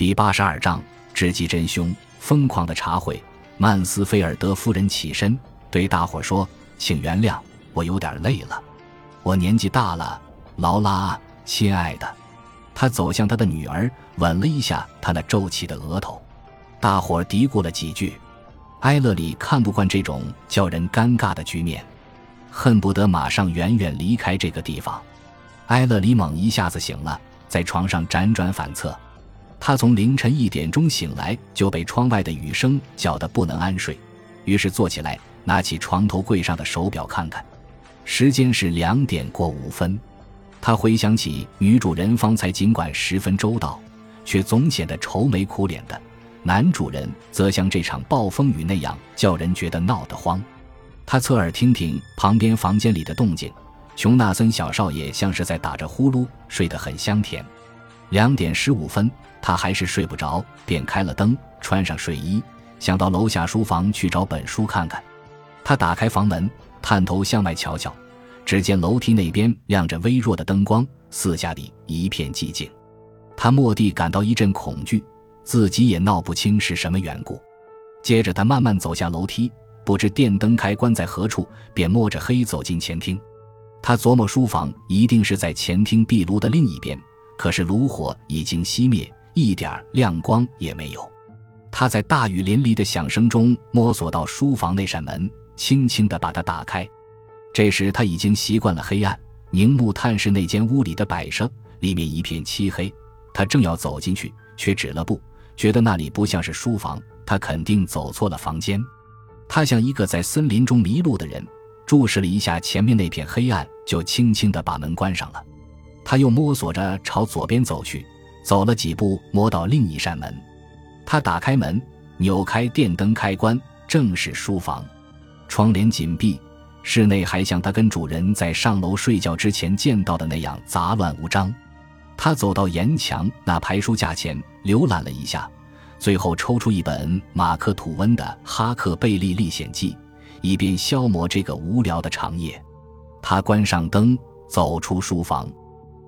第八十二章知己真凶。疯狂的茶会，曼斯菲尔德夫人起身对大伙说：“请原谅，我有点累了。我年纪大了，劳拉，亲爱的。”他走向他的女儿，吻了一下她那皱起的额头。大伙嘀咕了几句。埃勒里看不惯这种叫人尴尬的局面，恨不得马上远远离开这个地方。埃勒里猛一下子醒了，在床上辗转反侧。他从凌晨一点钟醒来，就被窗外的雨声搅得不能安睡，于是坐起来，拿起床头柜上的手表看看，时间是两点过五分。他回想起女主人方才尽管十分周到，却总显得愁眉苦脸的；男主人则像这场暴风雨那样，叫人觉得闹得慌。他侧耳听听旁边房间里的动静，琼纳森小少爷像是在打着呼噜，睡得很香甜。两点十五分。他还是睡不着，便开了灯，穿上睡衣，想到楼下书房去找本书看看。他打开房门，探头向外瞧瞧，只见楼梯那边亮着微弱的灯光，四下里一片寂静。他蓦地感到一阵恐惧，自己也闹不清是什么缘故。接着他慢慢走下楼梯，不知电灯开关在何处，便摸着黑走进前厅。他琢磨书房一定是在前厅壁炉的另一边，可是炉火已经熄灭。一点亮光也没有。他在大雨淋漓的响声中摸索到书房那扇门，轻轻地把它打开。这时他已经习惯了黑暗，凝目探视那间屋里的摆设，里面一片漆黑。他正要走进去，却止了步，觉得那里不像是书房，他肯定走错了房间。他像一个在森林中迷路的人，注视了一下前面那片黑暗，就轻轻地把门关上了。他又摸索着朝左边走去。走了几步，摸到另一扇门，他打开门，扭开电灯开关，正是书房，窗帘紧闭，室内还像他跟主人在上楼睡觉之前见到的那样杂乱无章。他走到沿墙那排书架前，浏览了一下，最后抽出一本马克吐温的《哈克贝利历险记》，以便消磨这个无聊的长夜。他关上灯，走出书房，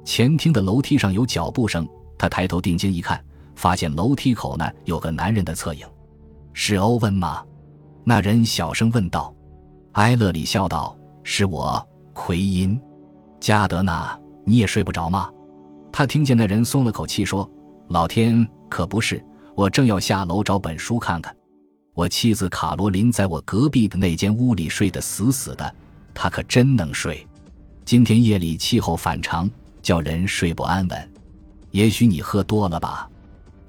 前厅的楼梯上有脚步声。他抬头定睛一看，发现楼梯口那有个男人的侧影，是欧文吗？那人小声问道。埃勒里笑道：“是我，奎因。加德纳，你也睡不着吗？”他听见那人松了口气，说：“老天，可不是，我正要下楼找本书看看。我妻子卡罗琳在我隔壁的那间屋里睡得死死的，她可真能睡。今天夜里气候反常，叫人睡不安稳。”也许你喝多了吧，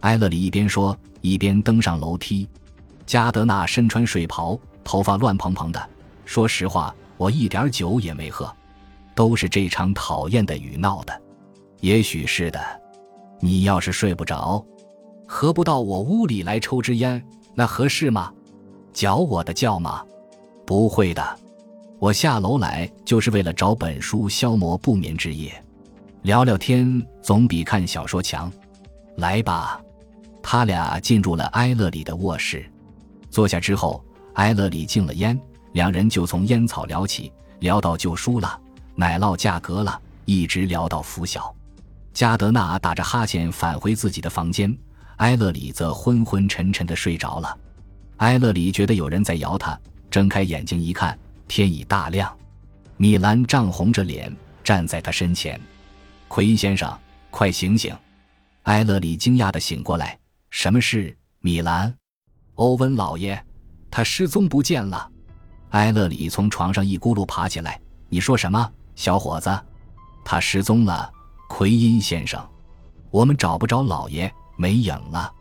埃勒里一边说一边登上楼梯。加德纳身穿睡袍，头发乱蓬蓬的。说实话，我一点酒也没喝，都是这场讨厌的雨闹的。也许是的。你要是睡不着，何不到我屋里来抽支烟？那合适吗？搅我的觉吗？不会的。我下楼来就是为了找本书，消磨不眠之夜。聊聊天总比看小说强，来吧。他俩进入了埃勒里的卧室，坐下之后，埃勒里敬了烟，两人就从烟草聊起，聊到旧书了，奶酪价格了，一直聊到拂晓。加德纳打着哈欠返回自己的房间，埃勒里则昏昏沉沉的睡着了。埃勒里觉得有人在摇他，睁开眼睛一看，天已大亮，米兰涨红着脸站在他身前。奎因先生，快醒醒！埃勒里惊讶的醒过来。什么事，米兰？欧文老爷，他失踪不见了。埃勒里从床上一咕噜爬起来。你说什么，小伙子？他失踪了，奎因先生。我们找不着老爷，没影了。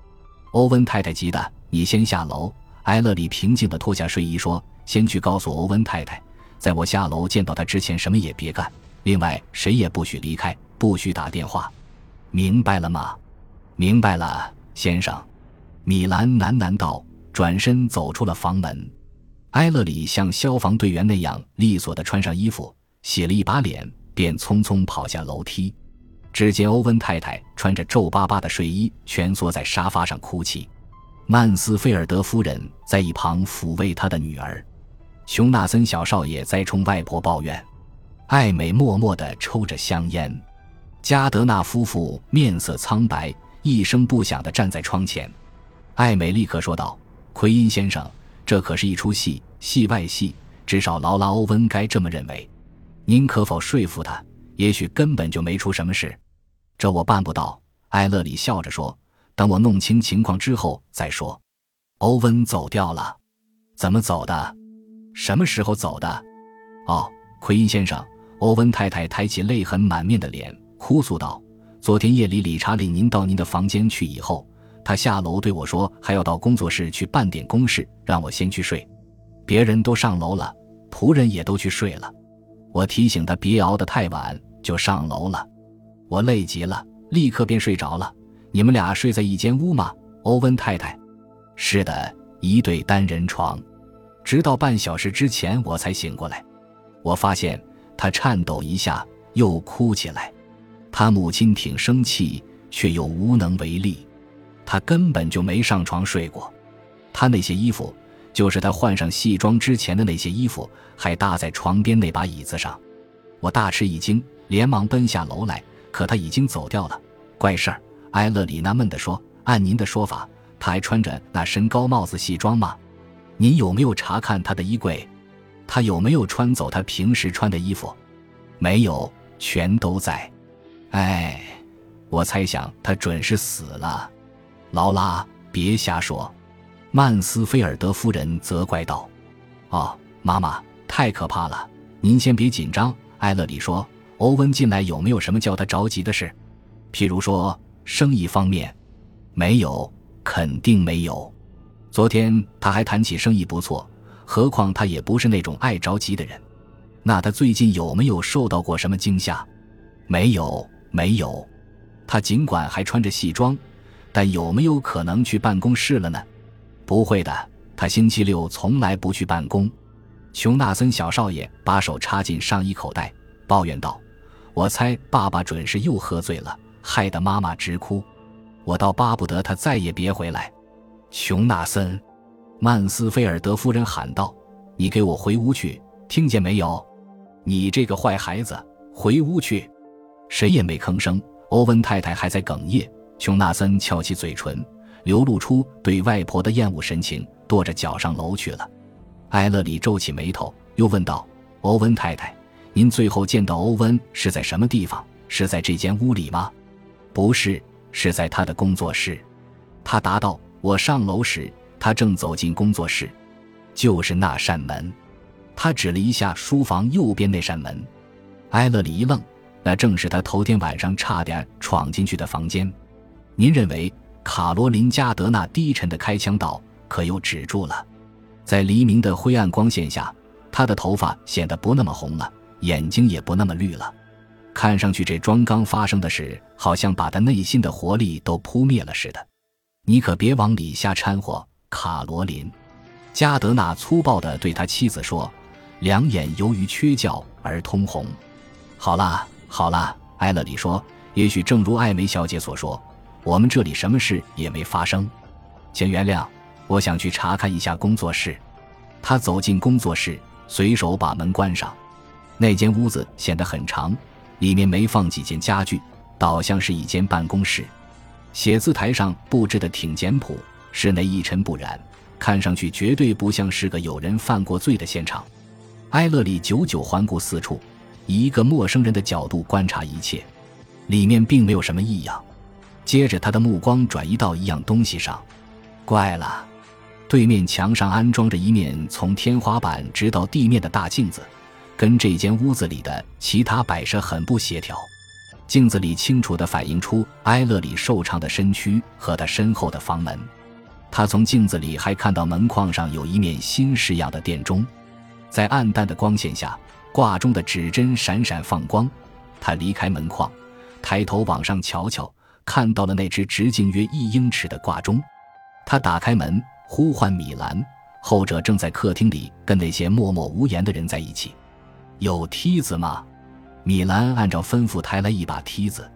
欧文太太急的，你先下楼。埃勒里平静的脱下睡衣说：“先去告诉欧文太太，在我下楼见到他之前，什么也别干。另外，谁也不许离开。”不许打电话，明白了吗？明白了，先生。米兰喃喃道，转身走出了房门。埃勒里像消防队员那样利索地穿上衣服，洗了一把脸，便匆匆跑下楼梯。只见欧文太太穿着皱巴巴的睡衣，蜷缩在沙发上哭泣。曼斯菲尔德夫人在一旁抚慰她的女儿。熊纳森小少爷在冲外婆抱怨。艾美默默地抽着香烟。加德纳夫妇面色苍白，一声不响地站在窗前。艾美立刻说道：“奎因先生，这可是一出戏，戏外戏，至少劳拉·欧文该这么认为。您可否说服他？也许根本就没出什么事。”这我办不到。艾勒里笑着说：“等我弄清情况之后再说。”欧文走掉了，怎么走的？什么时候走的？哦，奎因先生。欧文太太抬起泪痕满面的脸，哭诉道：“昨天夜里，理查领您到您的房间去以后，他下楼对我说，还要到工作室去办点公事，让我先去睡。别人都上楼了，仆人也都去睡了。我提醒他别熬得太晚，就上楼了。我累极了，立刻便睡着了。你们俩睡在一间屋吗，欧文太太？是的，一对单人床。直到半小时之前，我才醒过来。我发现。”他颤抖一下，又哭起来。他母亲挺生气，却又无能为力。他根本就没上床睡过。他那些衣服，就是他换上戏装之前的那些衣服，还搭在床边那把椅子上。我大吃一惊，连忙奔下楼来。可他已经走掉了。怪事儿！埃勒里纳闷地说：“按您的说法，他还穿着那身高帽子戏装吗？您有没有查看他的衣柜？”他有没有穿走他平时穿的衣服？没有，全都在。哎，我猜想他准是死了。劳拉，别瞎说！曼斯菲尔德夫人责怪道。哦，妈妈，太可怕了！您先别紧张。艾勒里说：“欧文进来有没有什么叫他着急的事？譬如说生意方面？没有，肯定没有。昨天他还谈起生意不错。”何况他也不是那种爱着急的人，那他最近有没有受到过什么惊吓？没有，没有。他尽管还穿着西装，但有没有可能去办公室了呢？不会的，他星期六从来不去办公。琼纳森小少爷把手插进上衣口袋，抱怨道：“我猜爸爸准是又喝醉了，害得妈妈直哭。我倒巴不得他再也别回来。”琼纳森。曼斯菲尔德夫人喊道：“你给我回屋去，听见没有？你这个坏孩子，回屋去！”谁也没吭声。欧文太太还在哽咽。琼纳森翘起嘴唇，流露出对外婆的厌恶神情，跺着脚上楼去了。埃勒里皱起眉头，又问道：“欧文太太，您最后见到欧文是在什么地方？是在这间屋里吗？”“不是，是在他的工作室。”他答道。“我上楼时。”他正走进工作室，就是那扇门。他指了一下书房右边那扇门。埃勒里一愣，那正是他头天晚上差点闯进去的房间。您认为卡罗琳·加德纳低沉的开腔道，可又止住了。在黎明的灰暗光线下，他的头发显得不那么红了，眼睛也不那么绿了。看上去，这桩刚发生的事好像把他内心的活力都扑灭了似的。你可别往里瞎掺和。卡罗琳·加德纳粗暴地对他妻子说，两眼由于缺觉而通红。好了，好了，埃勒里说，也许正如艾梅小姐所说，我们这里什么事也没发生。请原谅，我想去查看一下工作室。他走进工作室，随手把门关上。那间屋子显得很长，里面没放几件家具，倒像是一间办公室。写字台上布置的挺简朴。室内一尘不染，看上去绝对不像是个有人犯过罪的现场。埃勒里久久环顾四处，以一个陌生人的角度观察一切，里面并没有什么异样。接着，他的目光转移到一样东西上，怪了，对面墙上安装着一面从天花板直到地面的大镜子，跟这间屋子里的其他摆设很不协调。镜子里清楚地反映出埃勒里瘦长的身躯和他身后的房门。他从镜子里还看到门框上有一面新式样的电钟，在暗淡的光线下，挂钟的指针闪闪放光。他离开门框，抬头往上瞧瞧，看到了那只直径约一英尺的挂钟。他打开门，呼唤米兰，后者正在客厅里跟那些默默无言的人在一起。有梯子吗？米兰按照吩咐抬来一把梯子。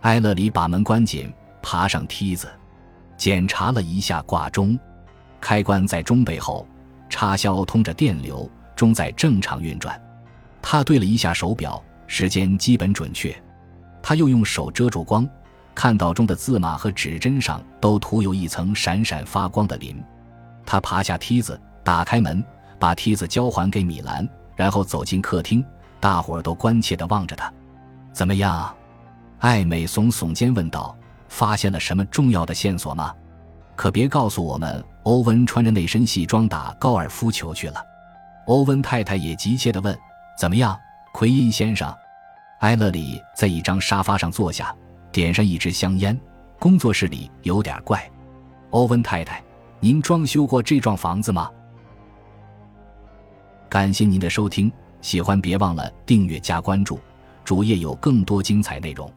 埃勒里把门关紧，爬上梯子。检查了一下挂钟，开关在钟背后，插销通着电流，钟在正常运转。他对了一下手表，时间基本准确。他又用手遮住光，看到中的字码和指针上都涂有一层闪闪发光的磷。他爬下梯子，打开门，把梯子交还给米兰，然后走进客厅。大伙儿都关切地望着他。怎么样？艾美耸耸肩问道：“发现了什么重要的线索吗？可别告诉我们，欧文穿着那身西装打高尔夫球去了。”欧文太太也急切地问：“怎么样，奎因先生？”埃勒里在一张沙发上坐下，点上一支香烟。工作室里有点怪。欧文太太，您装修过这幢房子吗？感谢您的收听，喜欢别忘了订阅加关注，主页有更多精彩内容。